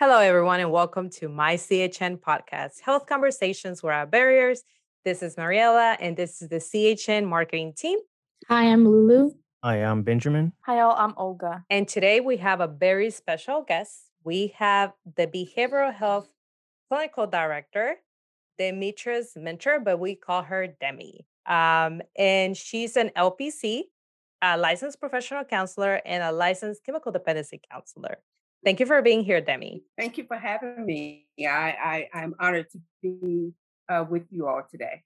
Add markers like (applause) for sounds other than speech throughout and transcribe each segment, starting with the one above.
Hello, everyone, and welcome to my CHN podcast, Health Conversations Without Barriers. This is Mariela, and this is the CHN marketing team. Hi, I'm Lulu. Hi, I'm Benjamin. Hi, all. I'm Olga. And today we have a very special guest. We have the Behavioral Health Clinical Director, Demeatraus Minter, but we call her Demi. Um, and she's an LPC, a licensed professional counselor, and a licensed chemical dependency counselor. Thank you for being here, Demi. Thank you for having me. I, I am honored to be uh, with you all today.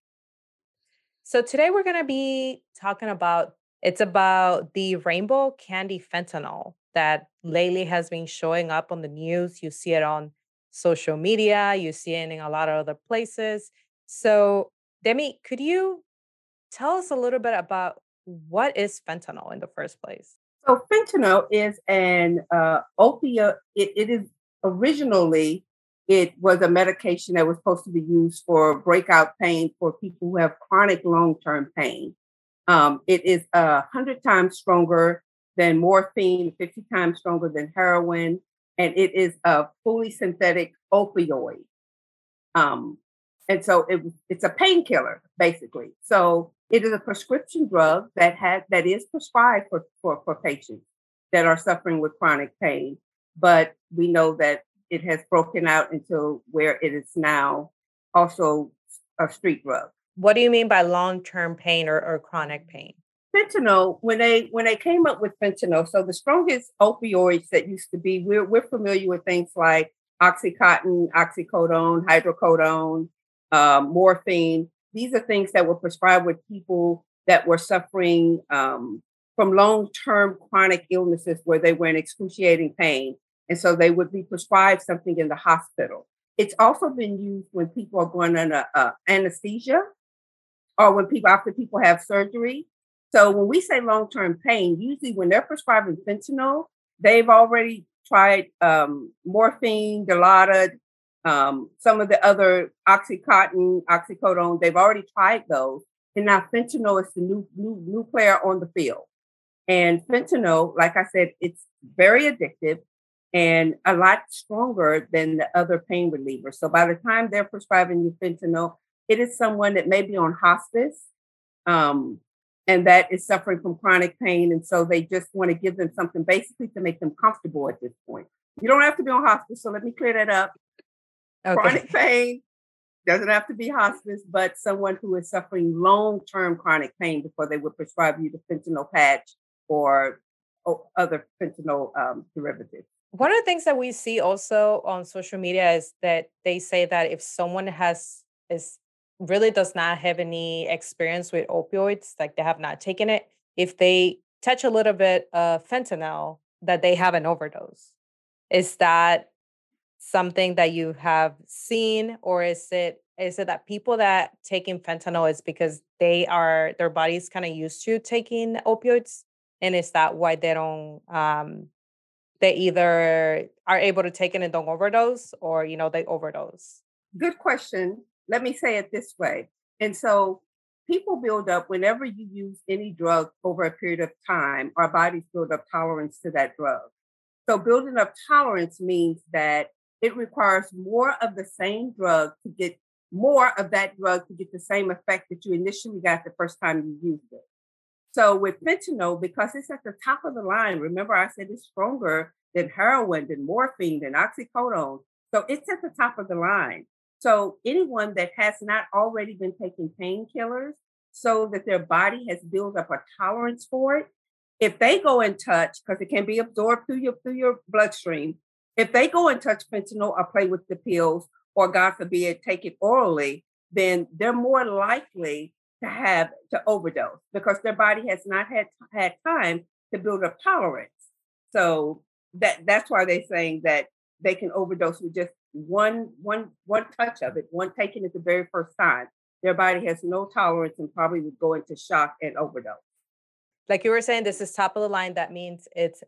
So today we're going to be talking about it's about the rainbow candy fentanyl that lately has been showing up on the news. You see it on social media, you see it in a lot of other places. So, Demi, could you tell us a little bit about what is fentanyl in the first place? So fentanyl is an uh, opioid. It, it is originally it was a medication that was supposed to be used for breakout pain for people who have chronic long-term pain. Um, it is a hundred times stronger than morphine, 50 times stronger than heroin, and it is a fully synthetic opioid. Um, and so it, it's a painkiller, basically. So it is a prescription drug that has that is prescribed for, for, for patients that are suffering with chronic pain. But we know that it has broken out into where it is now also a street drug. What do you mean by long-term pain or, or chronic pain? Fentanyl, when they when they came up with fentanyl, so the strongest opioids that used to be, we're we're familiar with things like oxycontin, oxycodone, hydrocodone, um, morphine. These are things that were prescribed with people that were suffering um, from long term chronic illnesses where they were in excruciating pain. And so they would be prescribed something in the hospital. It's also been used when people are going under uh, anesthesia or when people, after people have surgery. So when we say long term pain, usually when they're prescribing fentanyl, they've already tried um, morphine, Dilaudid, um, some of the other Oxycontin, Oxycodone, they've already tried those. And now fentanyl is the new, new, new player on the field. And fentanyl, like I said, it's very addictive and a lot stronger than the other pain relievers. So by the time they're prescribing you fentanyl, it is someone that may be on hospice um, and that is suffering from chronic pain. And so they just want to give them something basically to make them comfortable at this point. You don't have to be on hospice. So let me clear that up. Okay. Chronic pain doesn't have to be hospice, but someone who is suffering long term chronic pain before they would prescribe you the fentanyl patch or other fentanyl um, derivatives. One of the things that we see also on social media is that they say that if someone has is really does not have any experience with opioids, like they have not taken it, if they touch a little bit of fentanyl, that they have an overdose. Is that something that you have seen or is it is it that people that taking fentanyl is because they are their body's kind of used to taking opioids? And is that why they don't um they either are able to take it and don't overdose or you know they overdose? Good question. Let me say it this way and so people build up whenever you use any drug over a period of time our bodies build up tolerance to that drug. So building up tolerance means that it requires more of the same drug to get more of that drug to get the same effect that you initially got the first time you used it. So with fentanyl, because it's at the top of the line, remember I said it's stronger than heroin, than morphine, than oxycodone. So it's at the top of the line. So anyone that has not already been taking painkillers so that their body has built up a tolerance for it, if they go in touch, because it can be absorbed through your through your bloodstream, if they go and touch fentanyl or play with the pills, or God forbid, take it orally, then they're more likely to have to overdose because their body has not had had time to build up tolerance. So that that's why they're saying that they can overdose with just one one one touch of it, one taken at the very first time. Their body has no tolerance and probably would go into shock and overdose. Like you were saying, this is top of the line. That means it's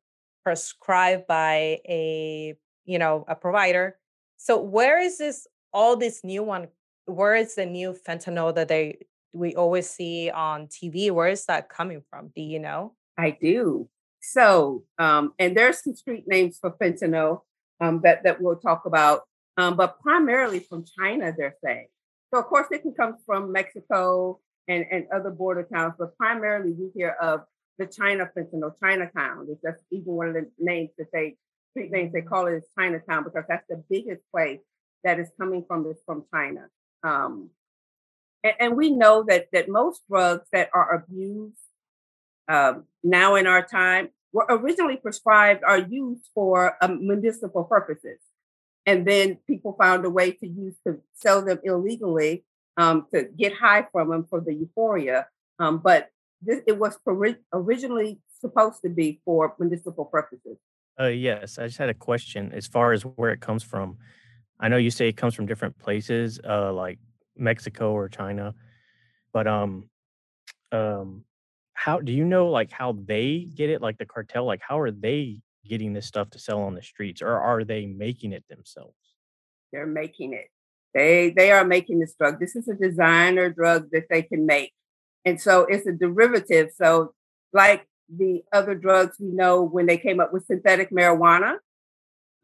prescribed by a you know a provider. So where is this all this new one where is the new fentanyl that they we always see on tv where is that coming from? Do you know? I do. So um and there's some street names for fentanyl um, that that we'll talk about, um, but primarily from China, they're saying. So of course it can come from Mexico and, and other border towns, but primarily we hear of the China fentanyl, Chinatown. It's just even one of the names that they street names they call it is Chinatown because that's the biggest place that is coming from this from China. Um, and, and, we know that that most drugs that are abused um, now in our time were originally prescribed are used for um, medicinal purposes, and then people found a way to use to sell them illegally um, to get high from them for the euphoria. Um, but this, it was originally supposed to be for municipal purposes. Uh, yes, I just had a question as far as where it comes from. I know you say it comes from different places, uh, like Mexico or China, but um, um, how do you know like how they get it? Like the cartel, like how are they getting this stuff to sell on the streets, or are they making it themselves? They're making it. They they are making this drug. This is a designer drug that they can make, and so it's a derivative. So like the other drugs we know when they came up with synthetic marijuana,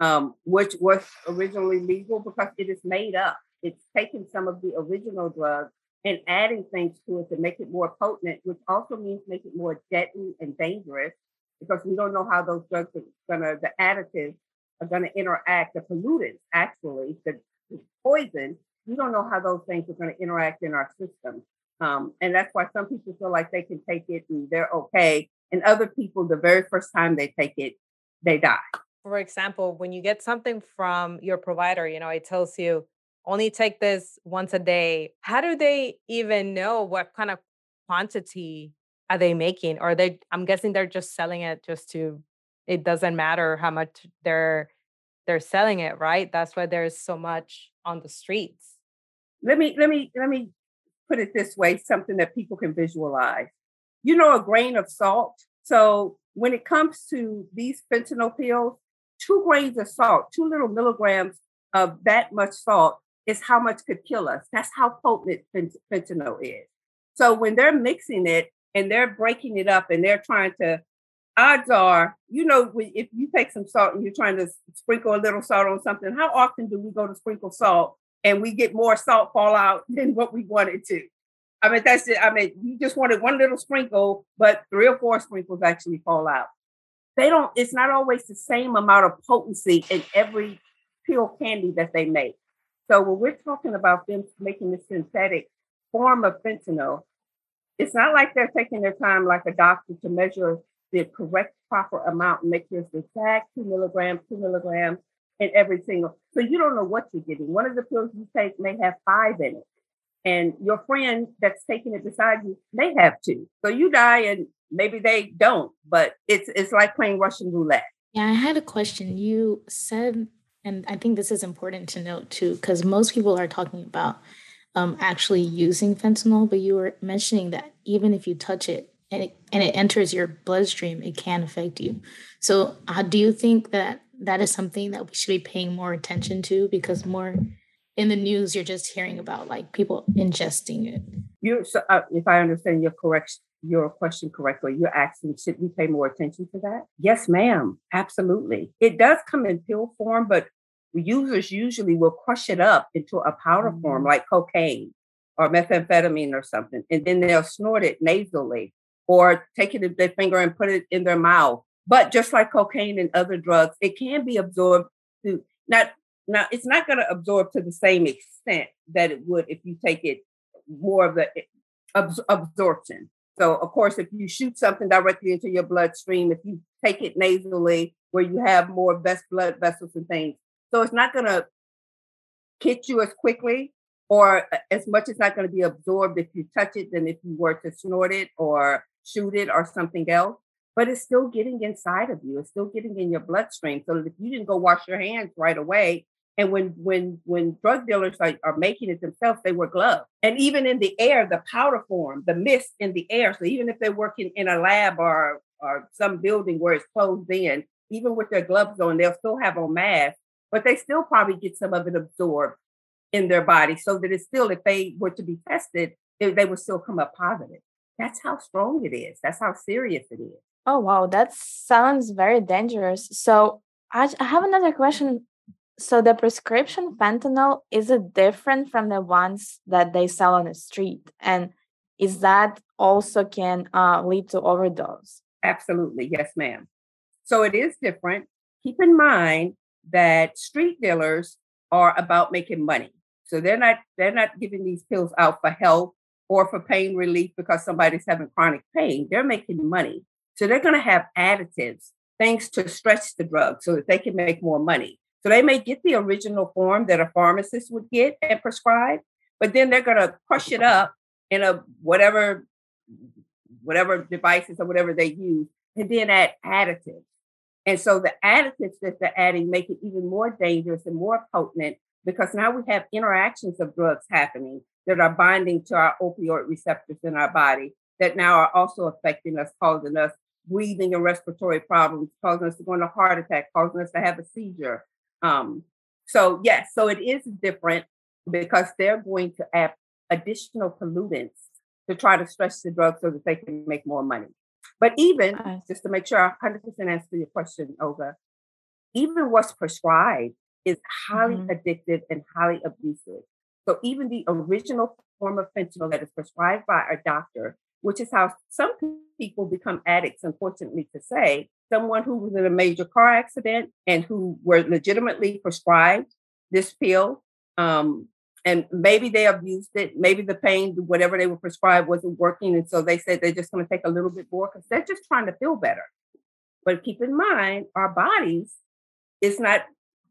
um, which was originally legal because it is made up. It's taking some of the original drugs and adding things to it to make it more potent, which also means make it more deadly and dangerous because we don't know how those drugs are gonna, the additives are gonna interact, the pollutants actually, the, the poison, we don't know how those things are gonna interact in our system. Um, and that's why some people feel like they can take it and they're okay. And other people, the very first time they take it, they die. For example, when you get something from your provider, you know, it tells you only take this once a day. How do they even know what kind of quantity are they making? Or they I'm guessing they're just selling it just to it doesn't matter how much they're they're selling it, right? That's why there's so much on the streets. Let me let me let me put it this way, something that people can visualize you know, a grain of salt. So when it comes to these fentanyl pills, two grains of salt, two little milligrams of that much salt is how much could kill us. That's how potent fentanyl is. So when they're mixing it and they're breaking it up and they're trying to, odds are, you know, if you take some salt and you're trying to sprinkle a little salt on something, how often do we go to sprinkle salt and we get more salt fallout (laughs) than what we wanted to? I mean, that's it. I mean, you just wanted one little sprinkle, but three or four sprinkles actually fall out. They don't, it's not always the same amount of potency in every pill candy that they make. So when we're talking about them making the synthetic form of fentanyl, it's not like they're taking their time like a doctor to measure the correct proper amount and make sure it's exact two milligrams, two milligrams in every single. So you don't know what you're getting. One of the pills you take may have five in it and your friend that's taking it beside you, may have two. So you die and maybe they don't, but it's it's like playing Russian roulette. Yeah, I had a question. You said, and I think this is important to note too, because most people are talking about um, actually using fentanyl, but you were mentioning that even if you touch it and it, and it enters your bloodstream, it can affect you. So, uh, do you think that that is something that we should be paying more attention to because more in the news you're just hearing about like people ingesting it. You so uh, if i understand your correct your question correctly you're asking should we pay more attention to that? Yes ma'am. Absolutely. It does come in pill form but users usually will crush it up into a powder mm-hmm. form like cocaine or methamphetamine or something and then they'll snort it nasally or take it in their finger and put it in their mouth but just like cocaine and other drugs it can be absorbed through not now, it's not going to absorb to the same extent that it would if you take it more of the eh, absorption. So, of course, if you shoot something directly into your bloodstream, if you take it nasally, where you have more best blood vessels and things, so it's not going to hit you as quickly, or eh, as much as not going to be absorbed if you touch it than if you were to snort it or shoot it or something else. But it's still getting inside of you. It's still getting in your bloodstream. So if you didn't go wash your hands right away, and when when when drug dealers are, are making it themselves, they wear gloves. And even in the air, the powder form, the mist in the air. So even if they're working in a lab or or some building where it's closed in, even with their gloves on, they'll still have on masks, but they still probably get some of it absorbed in their body. So that it's still, if they were to be tested, they, they would still come up positive. That's how strong it is. That's how serious it is. Oh wow, that sounds very dangerous. So I, I have another question. So the prescription fentanyl is it different from the ones that they sell on the street, and is that also can uh, lead to overdose? Absolutely, yes, ma'am. So it is different. Keep in mind that street dealers are about making money. So they're not they're not giving these pills out for health or for pain relief because somebody's having chronic pain. They're making money. So they're going to have additives, things to stretch the drug so that they can make more money. So they may get the original form that a pharmacist would get and prescribe, but then they're going to crush it up in a whatever whatever devices or whatever they use, and then add additives. And so the additives that they're adding make it even more dangerous and more potent because now we have interactions of drugs happening that are binding to our opioid receptors in our body that now are also affecting us, causing us breathing and respiratory problems, causing us to go into heart attack, causing us to have a seizure. Um, so yes, so it is different because they're going to add additional pollutants to try to stretch the drug so that they can make more money. But even just to make sure I 100% answer your question, Olga, even what's prescribed is highly mm-hmm. addictive and highly abusive. So even the original form of fentanyl that is prescribed by a doctor, which is how some people become addicts, unfortunately to say, someone who was in a major car accident and who were legitimately prescribed this pill um, and maybe they abused it. Maybe the pain, whatever they were prescribed, wasn't working. And so they said they're just going to take a little bit more because they're just trying to feel better. But keep in mind, our bodies is not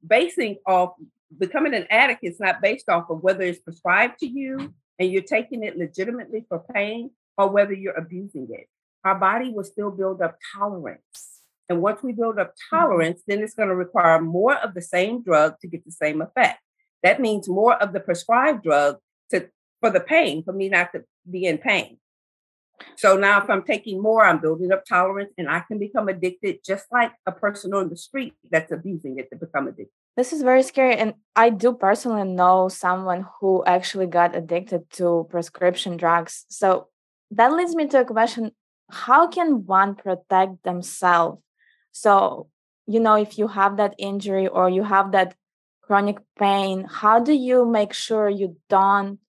basing off becoming an addict, it's not based off of whether it's prescribed to you and you're taking it legitimately for pain or whether you're abusing it. Our body will still build up tolerance. And once we build up mm-hmm. tolerance, then it's going to require more of the same drug to get the same effect. That means more of the prescribed drug to for the pain, for me not to be in pain. So now if I'm taking more, I'm building up tolerance and I can become addicted just like a person on the street that's abusing it to become addicted. This is very scary. And I do personally know someone who actually got addicted to prescription drugs. So that leads me to a question how can one protect themselves? So, you know, if you have that injury or you have that chronic pain, how do you make sure you don't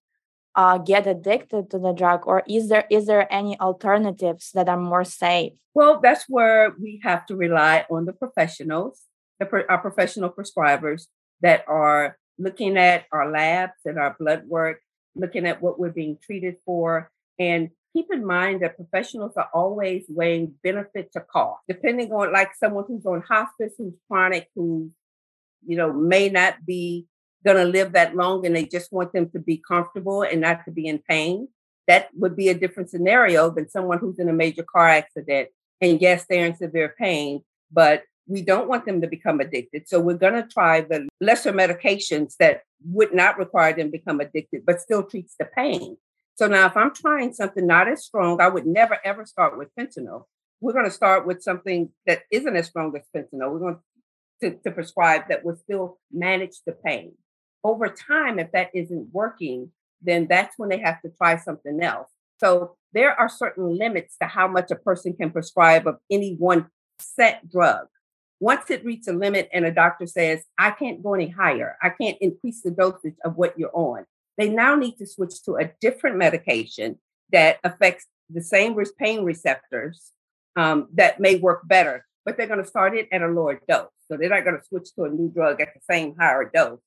uh, get addicted to the drug, or is there is there any alternatives that are more safe? Well, that's where we have to rely on the professionals, the, our professional prescribers that are looking at our labs and our blood work, looking at what we're being treated for, and keep in mind that professionals are always weighing benefit to cost, depending on like someone who's on hospice, who's chronic, who, you know, may not be going to live that long and they just want them to be comfortable and not to be in pain. That would be a different scenario than someone who's in a major car accident. And yes, they're in severe pain, but we don't want them to become addicted. So we're going to try the lesser medications that would not require them to become addicted, but still treats the pain. So now, if I'm trying something not as strong, I would never ever start with fentanyl. We're going to start with something that isn't as strong as fentanyl. We're going to to, prescribe that will still manage the pain. Over time, if that isn't working, then that's when they have to try something else. So there are certain limits to how much a person can prescribe of any one set drug. Once it reaches a limit and a doctor says, I can't go any higher, I can't increase the dosage of what you're on, they now need to switch to a different medication that affects the same pain receptors um, that may work better, but they're going to start it at a lower dose. So they're not going to switch to a new drug at the same higher dose.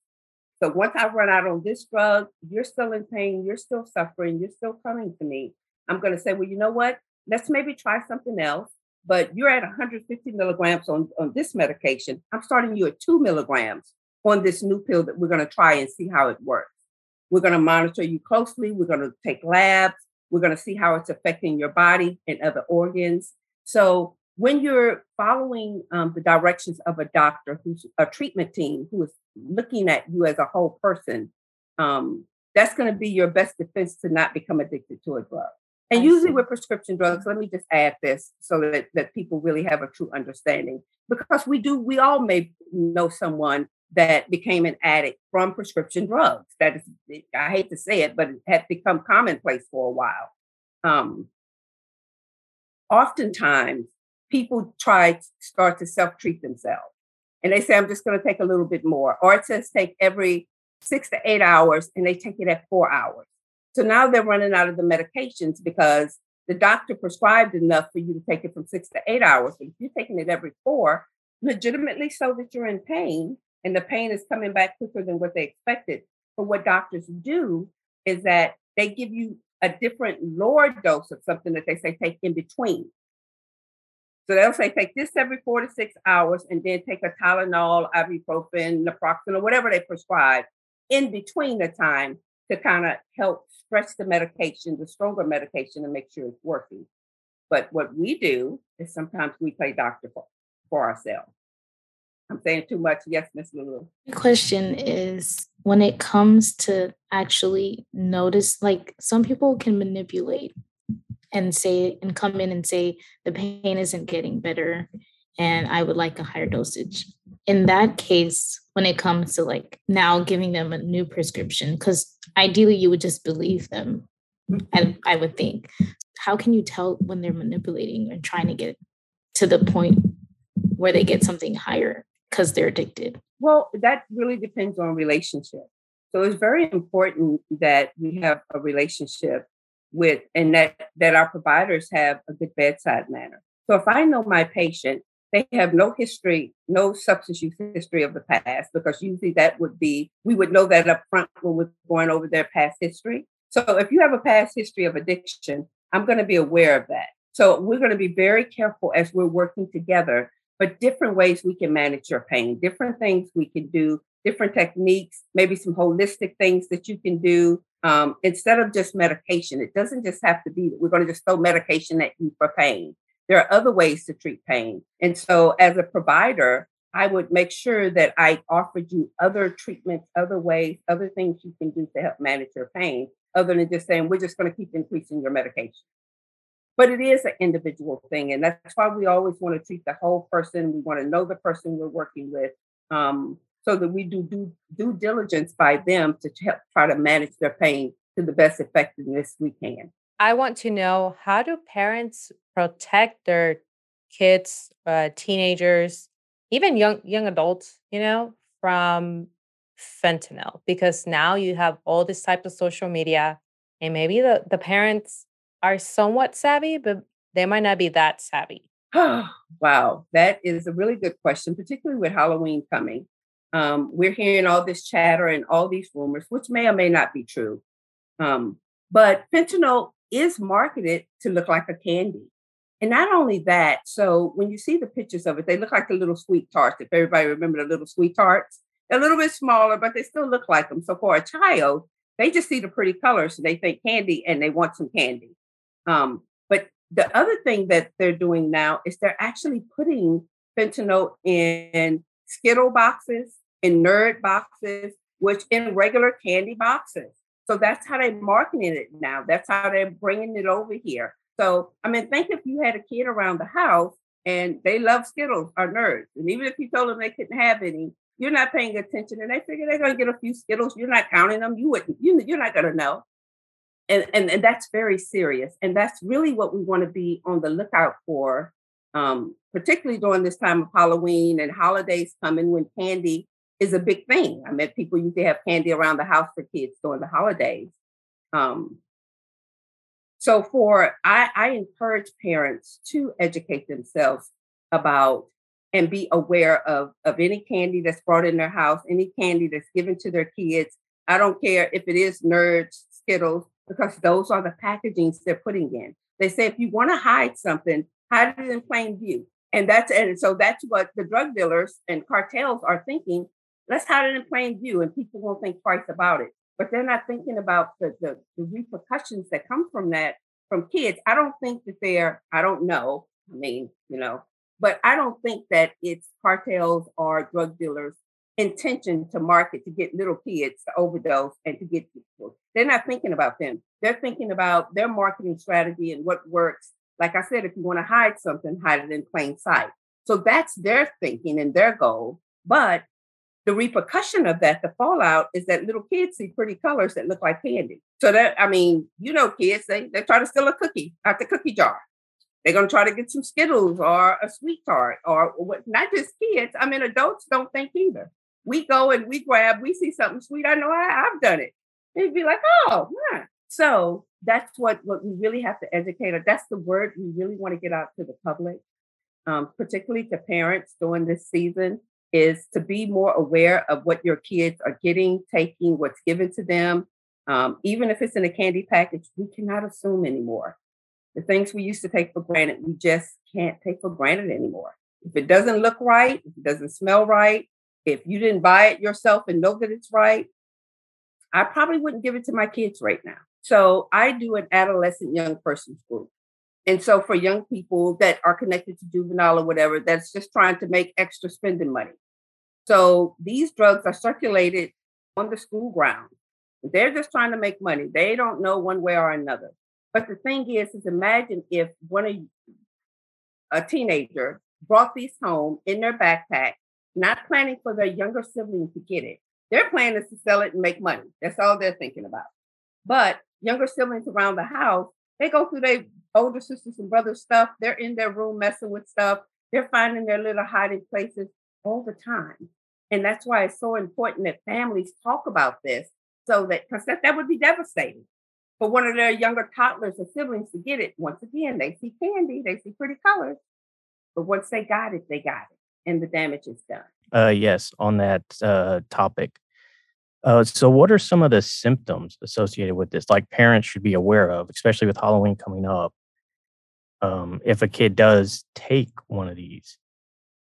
So once I run out on this drug, you're still in pain, you're still suffering, you're still coming to me. I'm going to say, well, you know what? Let's maybe try something else. But you're at 150 milligrams on, on this medication. I'm starting you at two milligrams on this new pill that we're going to try and see how it works. We're going to monitor you closely. We're going to take labs. We're going to see how it's affecting your body and other organs. So when you're following um, the directions of a doctor who's a treatment team who is looking at you as a whole person, um, that's going to be your best defense to not become addicted to a drug. And I usually see. with prescription drugs, let me just add this so that, that people really have a true understanding. Because we do, we all may know someone that became an addict from prescription drugs. That is, I hate to say it, but it had become commonplace for a while. Um, oftentimes, people try to start to self treat themselves. and they say, I'm just going to take a little bit more. Or it says take every six to eight hours and they take it at four hours. So now they're running out of the medications because the doctor prescribed enough for you to take it from six to eight hours. But if you're taking it every four, legitimately so that you're in pain and the pain is coming back quicker than what they expected. But what doctors do is that they give you a different lower dose of something that they say take in between. So they'll say take this every four to six hours and then take a Tylenol, ibuprofen, naproxen, or whatever they prescribe in between the time to kind of help stretch the medication, the stronger medication, and make sure it's working. But what we do is sometimes we play doctor for, for ourselves. I'm saying too much. Yes, Miss Lulu. Question is when it comes to actually notice, like some people can manipulate and say and come in and say the pain isn't getting better and I would like a higher dosage. In that case, when it comes to like now giving them a new prescription, because ideally you would just believe them, and I would think. How can you tell when they're manipulating and trying to get to the point where they get something higher because they're addicted? Well, that really depends on relationship. So it's very important that we have a relationship with and that that our providers have a good bedside manner. So if I know my patient, they have no history, no substance use history of the past, because usually that would be we would know that up front when we're going over their past history. So if you have a past history of addiction, I'm going to be aware of that. So we're going to be very careful as we're working together, but different ways we can manage your pain, different things we can do, different techniques, maybe some holistic things that you can do um, instead of just medication. It doesn't just have to be that we're going to just throw medication at you for pain. There are other ways to treat pain. And so, as a provider, I would make sure that I offered you other treatments, other ways, other things you can do to help manage your pain, other than just saying, we're just going to keep increasing your medication. But it is an individual thing. And that's why we always want to treat the whole person. We want to know the person we're working with. Um, so that we do due, due diligence by them to help try to manage their pain to the best effectiveness we can. I want to know how do parents protect their kids, uh, teenagers, even young young adults, you know, from fentanyl because now you have all this type of social media and maybe the, the parents are somewhat savvy, but they might not be that savvy. (gasps) wow, that is a really good question, particularly with Halloween coming. Um, we're hearing all this chatter and all these rumors, which may or may not be true. Um, but fentanyl is marketed to look like a candy. And not only that, so when you see the pictures of it, they look like the little sweet tarts. If everybody remember the little sweet tarts, they're a little bit smaller, but they still look like them. So for a child, they just see the pretty colors, so they think candy and they want some candy. Um, but the other thing that they're doing now is they're actually putting fentanyl in Skittle boxes, in nerd boxes, which in regular candy boxes. So that's how they're marketing it now. That's how they're bringing it over here. So, I mean, think if you had a kid around the house and they love Skittles or nerds, and even if you told them they couldn't have any, you're not paying attention, and they figure they're going to get a few Skittles. You're not counting them. You wouldn't. You, you're not going to know. And, and and that's very serious, and that's really what we want to be on the lookout for um, particularly during this time of Halloween and holidays coming when candy is a big thing. I mean, people used to have candy around the house for kids during the holidays. Um, so for I, I encourage parents to educate themselves about and be aware of of any candy that's brought in their house, any candy that's given to their kids. I don't care if it is Nerds, Skittles, because those are the packagings they're putting in. They say if you want to hide something, hide it in plain view. And that's and so that's what the drug dealers and cartels are thinking. Let's hide it in plain view, and people won't think twice about it. But they're not thinking about the, the, the repercussions that come from that from kids. I don't think that they're, I don't know. I mean, you know, but I don't think that it's cartels or drug dealers' intention to market to get little kids to overdose and to get people. They're not thinking about them. They're thinking about their marketing strategy and what works like I said, if you want to hide something, hide it in plain sight. So that's their thinking and their goal. But the repercussion of that, the fallout, is that little kids see pretty colors that look like candy. So that I mean, you know, kids they they try to steal a cookie out the cookie jar. they're going to try to get some Skittles or a sweet tart or what, not just kids. I mean, adults don't think either. We go and we grab, we see something sweet. I know I, have done it. They'd be like, oh, yeah. So that's what, what we really have to educate. Or that's the word we really want to get out to the public, um, particularly to parents during this season, is to be more aware of what your kids are getting, taking, what's given to them. Um, even if it's in a candy package, we cannot assume anymore. The things we used to take for granted, we just can't take for granted anymore. If it doesn't look right, if it doesn't smell right, if you didn't buy it yourself and know that it's right, I probably wouldn't give it to my kids right now. So I do an adolescent young persons group. And so for young people that are connected to juvenile or whatever, that's just trying to make extra spending money. So these drugs are circulated on the school grounds. They're just trying to make money. They don't know one way or another. But the thing is, is imagine if one of a teenager brought these home in their backpack, not planning for their younger sibling to get it. Their plan is to sell it and make money. That's all they're thinking about. But younger siblings around the house, they go through their older sisters and brothers' stuff. They're in their room messing with stuff. They're finding their little hiding places all the time. And that's why it's so important that families talk about this so that because that, that would be devastating for one of their younger toddlers or siblings to get it. Once again, they see candy, they see pretty colors, but once they got it, they got it, and the damage is done. Uh, yes, on that uh, topic. Uh, so, what are some of the symptoms associated with this? Like parents should be aware of, especially with Halloween coming up. Um, if a kid does take one of these,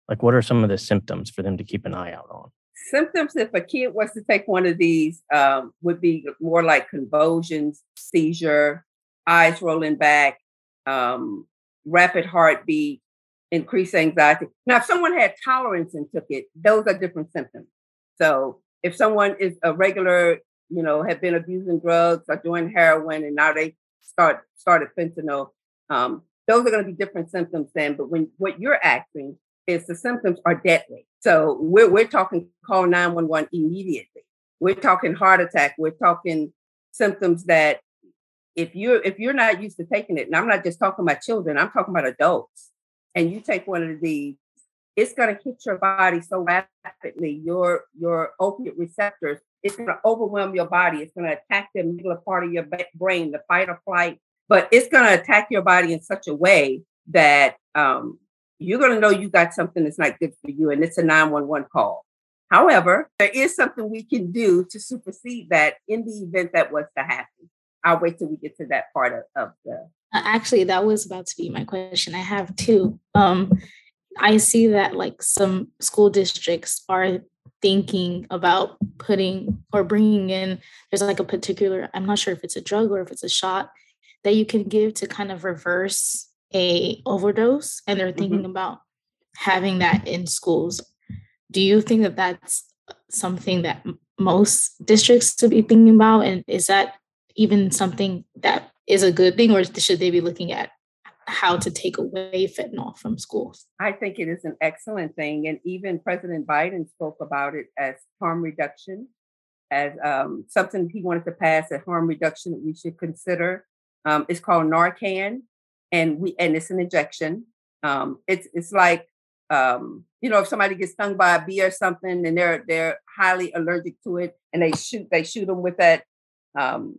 like what are some of the symptoms for them to keep an eye out on? symptoms if a kid was to take one of these um, would be more like convulsions, seizure, eyes rolling back, um, rapid heartbeat, increased anxiety. Now, if someone had tolerance and took it, those are different symptoms. So if someone is a regular, you know, have been abusing drugs or doing heroin and now they start started fentanyl, um, those are going to be different symptoms then. But when what you're asking is the symptoms are deadly. So we're, we're talking call 911 immediately. We're talking heart attack. We're talking symptoms that if you're if you're not used to taking it, and I'm not just talking about children, I'm talking about adults, and you take one of these, it's going to hit your body so rapidly, your your opiate receptors, it's going to overwhelm your body. It's going to attack the middle part of your brain, the fight or flight, but it's going to attack your body in such a way that um, you're going to know you got something that's not good for you, and it's a 911 call. However, there is something we can do to supersede that in the event that was to happen. I'll wait till we get to that part of, of the. Uh, actually, that was about to be my question. I have two. Um, I see that like some school districts are thinking about putting or bringing in, there's like a particular, I'm not sure if it's a drug or if it's a shot that you can give to kind of reverse a overdose and they're thinking mm-hmm. about having that in schools do you think that that's something that most districts should be thinking about and is that even something that is a good thing or should they be looking at how to take away fentanyl from schools i think it is an excellent thing and even president biden spoke about it as harm reduction as um, something he wanted to pass as harm reduction that we should consider um, it's called narcan and we and it's an injection. Um, it's it's like um, you know if somebody gets stung by a bee or something and they're they're highly allergic to it and they shoot they shoot them with that um,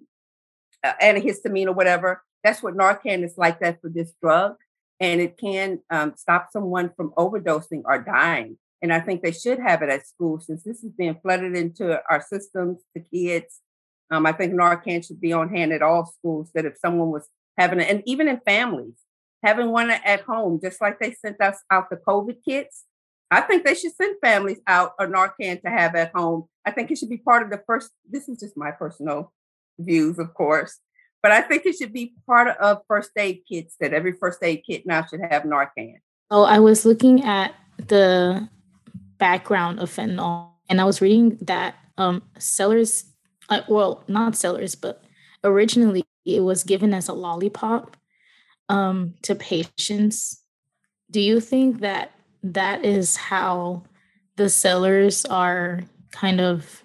uh, antihistamine or whatever. That's what Narcan is like that for this drug, and it can um, stop someone from overdosing or dying. And I think they should have it at school since this is being flooded into our systems to kids. Um, I think Narcan should be on hand at all schools. That if someone was having it, and even in families, having one at home, just like they sent us out the COVID kits. I think they should send families out a Narcan to have at home. I think it should be part of the first. This is just my personal views, of course, but I think it should be part of first aid kits that every first aid kit now should have Narcan. Oh, I was looking at the background of fentanyl, and I was reading that um, sellers, uh, well, not sellers, but originally it was given as a lollipop um, to patients. Do you think that that is how the sellers are kind of,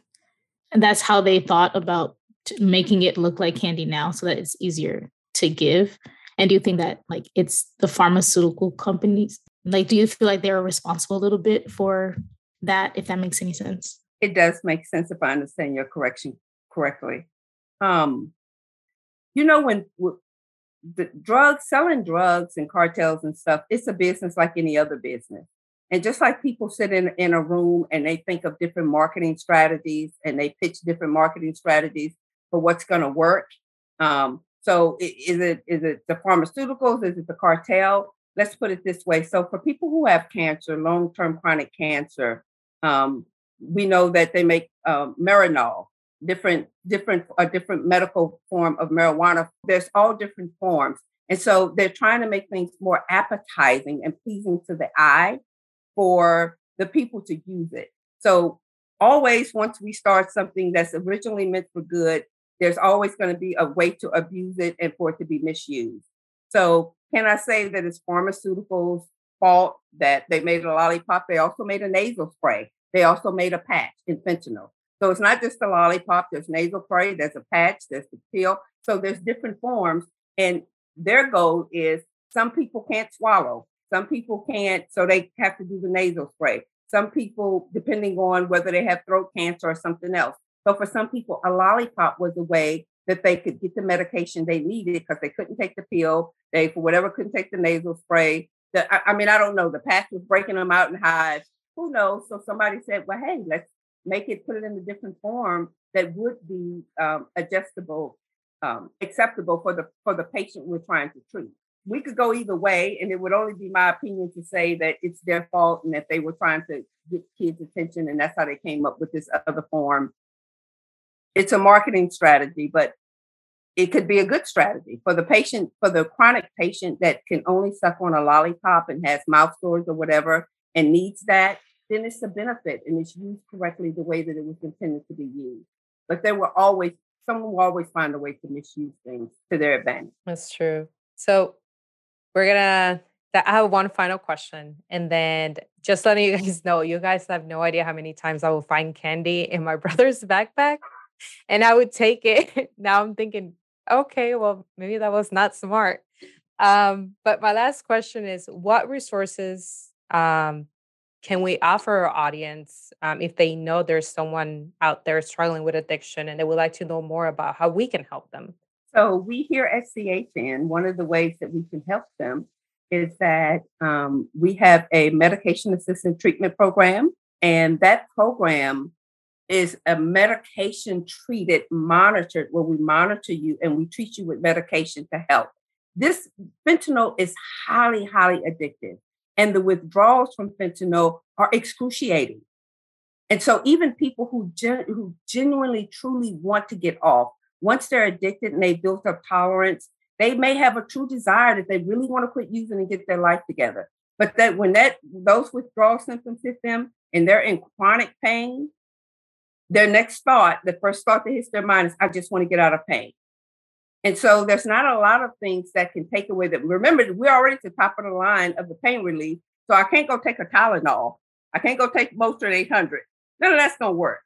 that's how they thought about making it look like candy now so that it's easier to give? And do you think that like it's the pharmaceutical companies? Like, do you feel like they're responsible a little bit for that, if that makes any sense? It does make sense if I understand your correction correctly. Um, you know, when the drugs, selling drugs and cartels and stuff, it's a business like any other business. And just like people sit in, in a room and they think of different marketing strategies and they pitch different marketing strategies for what's going to work. Um, so is it is it the pharmaceuticals? Is it the cartel? Let's put it this way. So for people who have cancer, long-term chronic cancer, um, we know that they make um, Marinol, different different a different medical form of marijuana. There's all different forms, and so they're trying to make things more appetizing and pleasing to the eye for the people to use it. So always, once we start something that's originally meant for good, there's always going to be a way to abuse it and for it to be misused. So can I say that it's pharmaceuticals' fault that they made a lollipop? They also made a nasal spray. They also made a patch in fentanyl. So it's not just the lollipop, there's nasal spray, there's a patch, there's the pill. So there's different forms. And their goal is some people can't swallow, some people can't, so they have to do the nasal spray. Some people, depending on whether they have throat cancer or something else. So for some people, a lollipop was a way that they could get the medication they needed because they couldn't take the pill. They, for whatever, couldn't take the nasal spray. The, I, I mean, I don't know. The patch was breaking them out in hives. Who knows? So somebody said, well, hey, let's make it, put it in a different form that would be um, adjustable, um, acceptable for the for the patient we're trying to treat. We could go either way, and it would only be my opinion to say that it's their fault and that they were trying to get kids' attention, and that's how they came up with this other form. It's a marketing strategy, but it could be a good strategy for the patient, for the chronic patient that can only suck on a lollipop and has mouth sores or whatever and needs that then it's a benefit and it's used correctly the way that it was intended to be used. But there will always, someone will always find a way to misuse things to their advantage. That's true. So we're gonna. I have one final question, and then just letting you (laughs) guys know, you guys have no idea how many times I will find candy in my (laughs) brother's backpack, and I would take it. (laughs) now I'm thinking, okay, well maybe that was not smart. Um, but my last question is, what resources um, can we offer our audience um, if they know there's someone out there struggling with addiction and they would like to know more about how we can help them? So, we here at CHN, one of the ways that we can help them is that um, we have a medication assisted treatment program, and that program is a medication treated, monitored, where we monitor you and we treat you with medication to help. This fentanyl is highly, highly addictive and the withdrawals from fentanyl are excruciating. And so, even people who, gen- who genuinely, truly want to get off, once they're addicted and they've built up tolerance, they may have a true desire that they really want to quit using and get their life together. But that when that those withdrawal symptoms hit them and they're in chronic pain, their next thought, the first thought that hits their mind is, I just want to get out of pain. And so there's not a lot of things that can take away that. Remember, we're already at the top of the line of the pain relief. So I can't go take a Tylenol. I can't go take Motrin 800. None of that's going to work.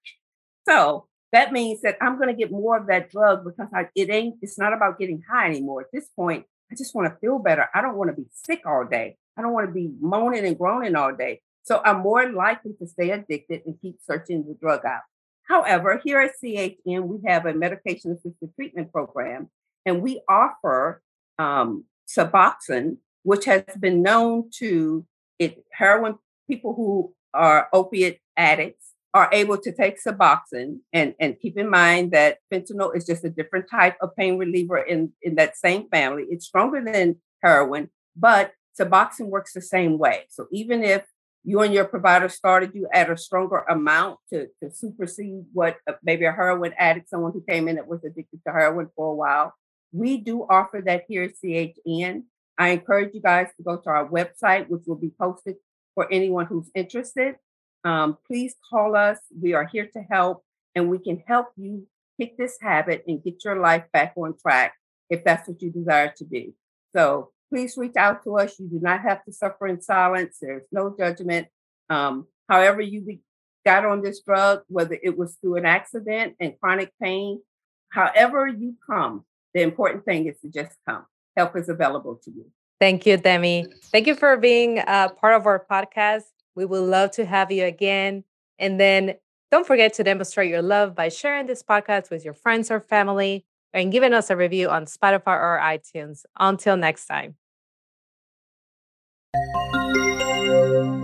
So that means that I'm going to get more of that drug because I, it ain't, it's not about getting high anymore. At this point, I just want to feel better. I don't want to be sick all day. I don't want to be moaning and groaning all day. So I'm more likely to stay addicted and keep searching the drug out. However, here at CHN, we have a medication assisted treatment program and we offer um, Suboxone, which has been known to it heroin people who are opiate addicts are able to take Suboxone and, and keep in mind that fentanyl is just a different type of pain reliever in, in that same family. It's stronger than heroin, but Suboxone works the same way. So even if you and your provider started you at a stronger amount to, to supersede what uh, maybe a heroin addict, someone who came in that was addicted to heroin for a while, we do offer that here at CHN. I encourage you guys to go to our website, which will be posted for anyone who's interested. Um, please call us. We are here to help, and we can help you kick this habit and get your life back on track if that's what you desire to do. So please reach out to us. You do not have to suffer in silence. There's no judgment. Um, however, you got on this drug, whether it was through an accident and chronic pain, however you come, the important thing is to just come. help is available to you. Thank you, Demi. Thank you for being uh, part of our podcast. We would love to have you again. And then don't forget to demonstrate your love by sharing this podcast with your friends or family and giving us a review on Spotify or iTunes. Until next time. Música